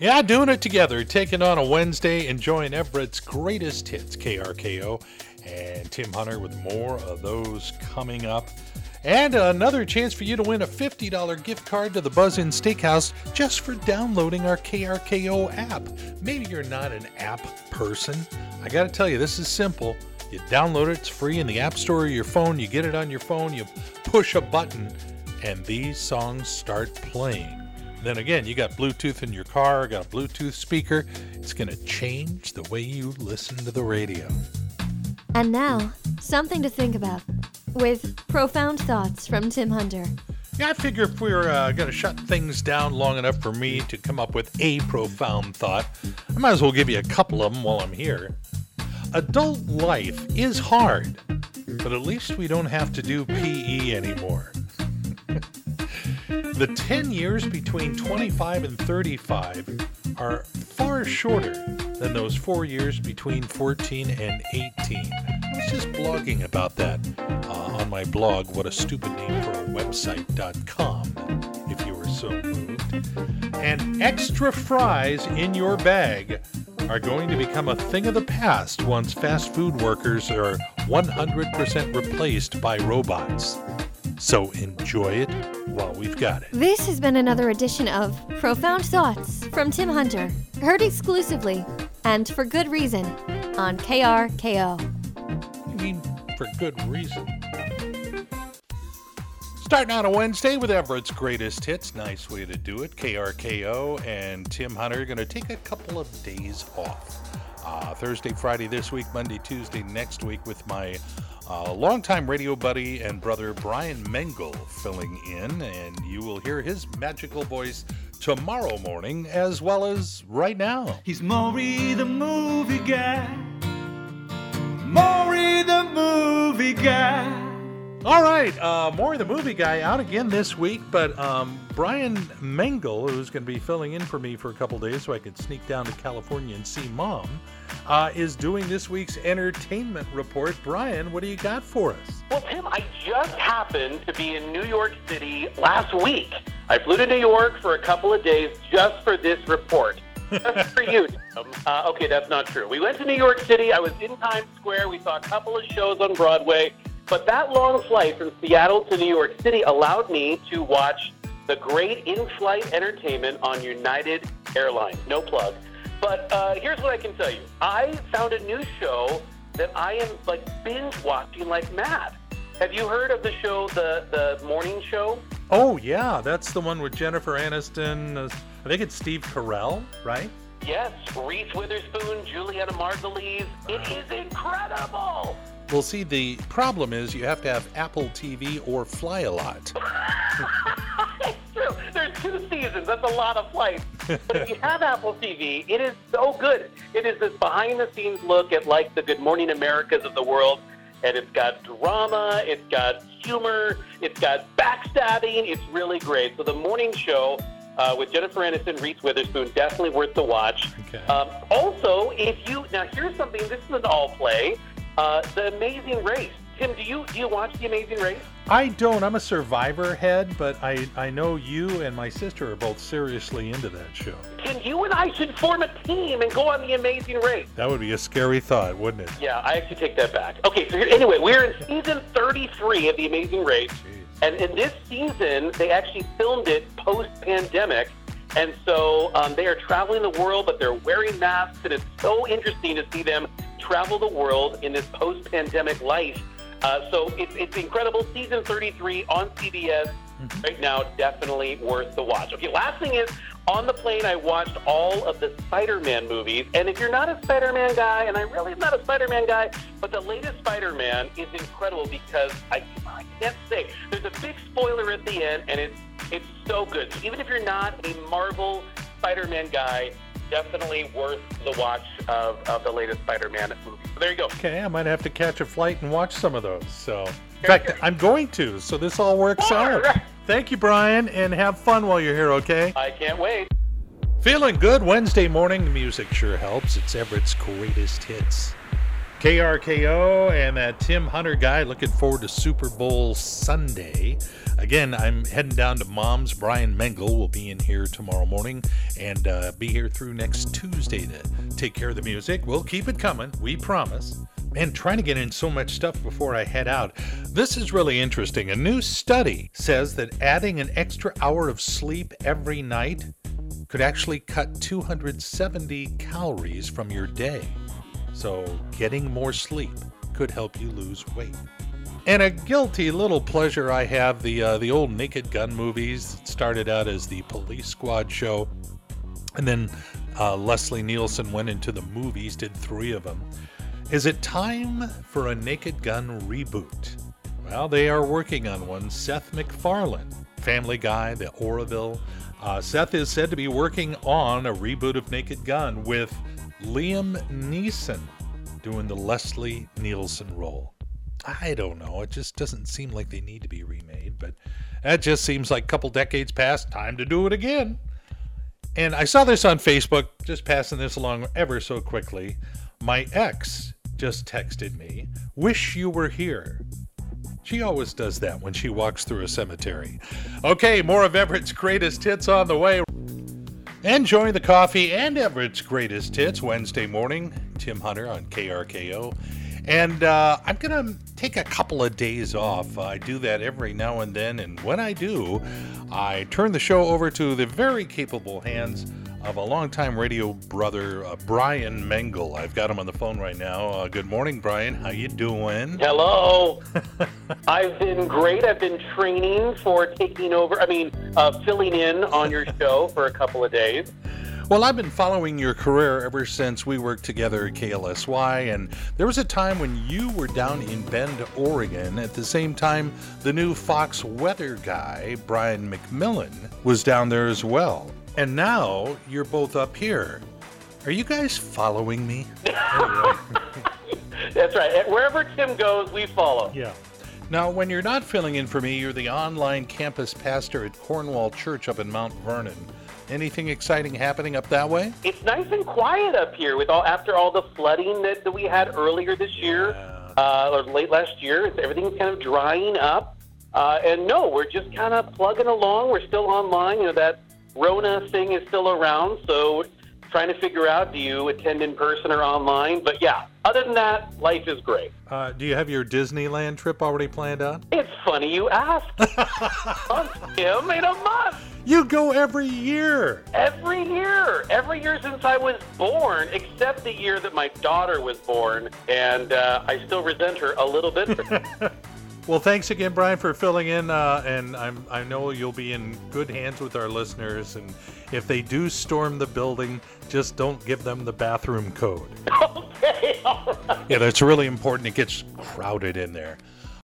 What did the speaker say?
Yeah, doing it together, taking on a Wednesday, enjoying Everett's greatest hits, KRKO, and Tim Hunter with more of those coming up. And another chance for you to win a $50 gift card to the Buzz Inn Steakhouse just for downloading our KRKO app. Maybe you're not an app person. I got to tell you, this is simple. You download it, it's free in the App Store or your phone. You get it on your phone, you push a button, and these songs start playing. Then again, you got Bluetooth in your car, got a Bluetooth speaker. It's going to change the way you listen to the radio. And now, something to think about with profound thoughts from Tim Hunter. Yeah, I figure if we're uh, going to shut things down long enough for me to come up with a profound thought, I might as well give you a couple of them while I'm here. Adult life is hard, but at least we don't have to do PE anymore. The 10 years between 25 and 35 are far shorter than those four years between 14 and 18. I was just blogging about that uh, on my blog, what a stupid name for a website.com, if you were so moved. And extra fries in your bag are going to become a thing of the past once fast food workers are 100% replaced by robots. So enjoy it while we've got it. This has been another edition of Profound Thoughts from Tim Hunter, heard exclusively and for good reason on KRKO. I mean, for good reason. Starting out a Wednesday with Everett's greatest hits. Nice way to do it. KRKO and Tim Hunter are going to take a couple of days off. Uh, Thursday, Friday this week, Monday, Tuesday next week with my uh, longtime radio buddy and brother Brian Mengel filling in, and you will hear his magical voice tomorrow morning as well as right now. He's Maury the movie guy. Maury the movie guy. All right, uh, Maury the movie guy out again this week, but um, Brian Mengel, who's going to be filling in for me for a couple days so I could sneak down to California and see mom, uh, is doing this week's entertainment report. Brian, what do you got for us? Well, Tim, I just happened to be in New York City last week. I flew to New York for a couple of days just for this report. Just for you. Uh, okay, that's not true. We went to New York City. I was in Times Square. We saw a couple of shows on Broadway. But that long flight from Seattle to New York City allowed me to watch the great in-flight entertainment on United Airlines. No plug. But uh, here's what I can tell you. I found a new show that I am like binge watching like mad. Have you heard of the show, the the morning show? Oh yeah, that's the one with Jennifer Aniston. Uh, I think it's Steve Carell, right? Yes, Reese Witherspoon, Julianna Margulies. It is incredible. Well, see, the problem is you have to have Apple TV or Fly a Lot. it's true. There's two seasons. That's a lot of flights. But if you have Apple TV, it is so good. It is this behind-the-scenes look at like the Good Morning Americas of the world, and it's got drama, it's got humor, it's got backstabbing. It's really great. So the morning show. Uh, with Jennifer Aniston, Reese Witherspoon, definitely worth the watch. Okay. Um, also, if you now here's something. This is an all play. Uh, the Amazing Race. Tim, do you do you watch The Amazing Race? I don't. I'm a Survivor head, but I, I know you and my sister are both seriously into that show. Tim, you and I should form a team and go on The Amazing Race. That would be a scary thought, wouldn't it? Yeah, I actually take that back. Okay, so here, anyway, we're in season 33 of The Amazing Race, and in this season, they actually filmed it post-pandemic. And so um, they are traveling the world, but they're wearing masks, and it's so interesting to see them travel the world in this post-pandemic life. Uh, so it's, it's incredible. Season 33 on CBS right now, definitely worth the watch. Okay, last thing is on the plane, I watched all of the Spider-Man movies, and if you're not a Spider-Man guy, and I really am not a Spider-Man guy, but the latest Spider-Man is incredible because I, I can't say there's a big spoiler at the end, and it's it's so good. So even if you're not a Marvel Spider-Man guy, definitely worth the watch of, of the latest Spider-Man movie. There you go. Okay, I might have to catch a flight and watch some of those. So, in fact, I'm going to. So this all works out. Thank you, Brian, and have fun while you're here. Okay. I can't wait. Feeling good Wednesday morning. The music sure helps. It's Everett's greatest hits. KRKO and that Tim Hunter guy looking forward to Super Bowl Sunday. Again, I'm heading down to Mom's. Brian Mengel will be in here tomorrow morning and uh, be here through next Tuesday to take care of the music. We'll keep it coming, we promise. And trying to get in so much stuff before I head out. This is really interesting. A new study says that adding an extra hour of sleep every night could actually cut 270 calories from your day. So, getting more sleep could help you lose weight. And a guilty little pleasure I have the uh, the old Naked Gun movies. Started out as the Police Squad show, and then uh, Leslie Nielsen went into the movies, did three of them. Is it time for a Naked Gun reboot? Well, they are working on one. Seth MacFarlane, Family Guy, The Orville. Uh, Seth is said to be working on a reboot of Naked Gun with Liam Neeson doing the Leslie Nielsen role. I don't know. It just doesn't seem like they need to be remade, but that just seems like a couple decades past. Time to do it again. And I saw this on Facebook, just passing this along ever so quickly. My ex just texted me, Wish you were here. She always does that when she walks through a cemetery. Okay, more of Everett's greatest hits on the way. Enjoying the coffee and Everett's greatest hits Wednesday morning. Tim Hunter on KRKO. And uh, I'm going to take a couple of days off. I do that every now and then. And when I do, I turn the show over to the very capable hands of a longtime radio brother, uh, Brian Mengel. I've got him on the phone right now. Uh, good morning, Brian. How you doing? Hello. I've been great. I've been training for taking over. I mean, uh, filling in on your show for a couple of days. Well, I've been following your career ever since we worked together at KLSY, and there was a time when you were down in Bend, Oregon. At the same time, the new Fox weather guy, Brian McMillan, was down there as well. And now you're both up here. Are you guys following me? That's right. Wherever Tim goes, we follow. Yeah. Now, when you're not filling in for me, you're the online campus pastor at Cornwall Church up in Mount Vernon. Anything exciting happening up that way? It's nice and quiet up here with all after all the flooding that, that we had earlier this year Yeah. uh, or late last year. It's, everything's kind of drying up. Uh, and no, we're just kind of plugging along. We're still online. You know that Rona thing is still around, so trying to figure out do you attend in person or online. But yeah, other than that, life is great. Uh, do you have your Disneyland trip already planned out? It's funny you ask. Tim, in a month. You go every year. Every year, every year since I was born, except the year that my daughter was born, and uh, I still resent her a little bit. Well, thanks again, Brian, for filling in. Uh, and I'm, I know you'll be in good hands with our listeners. And if they do storm the building, just don't give them the bathroom code. okay, all right. Yeah, that's really important. It gets crowded in there.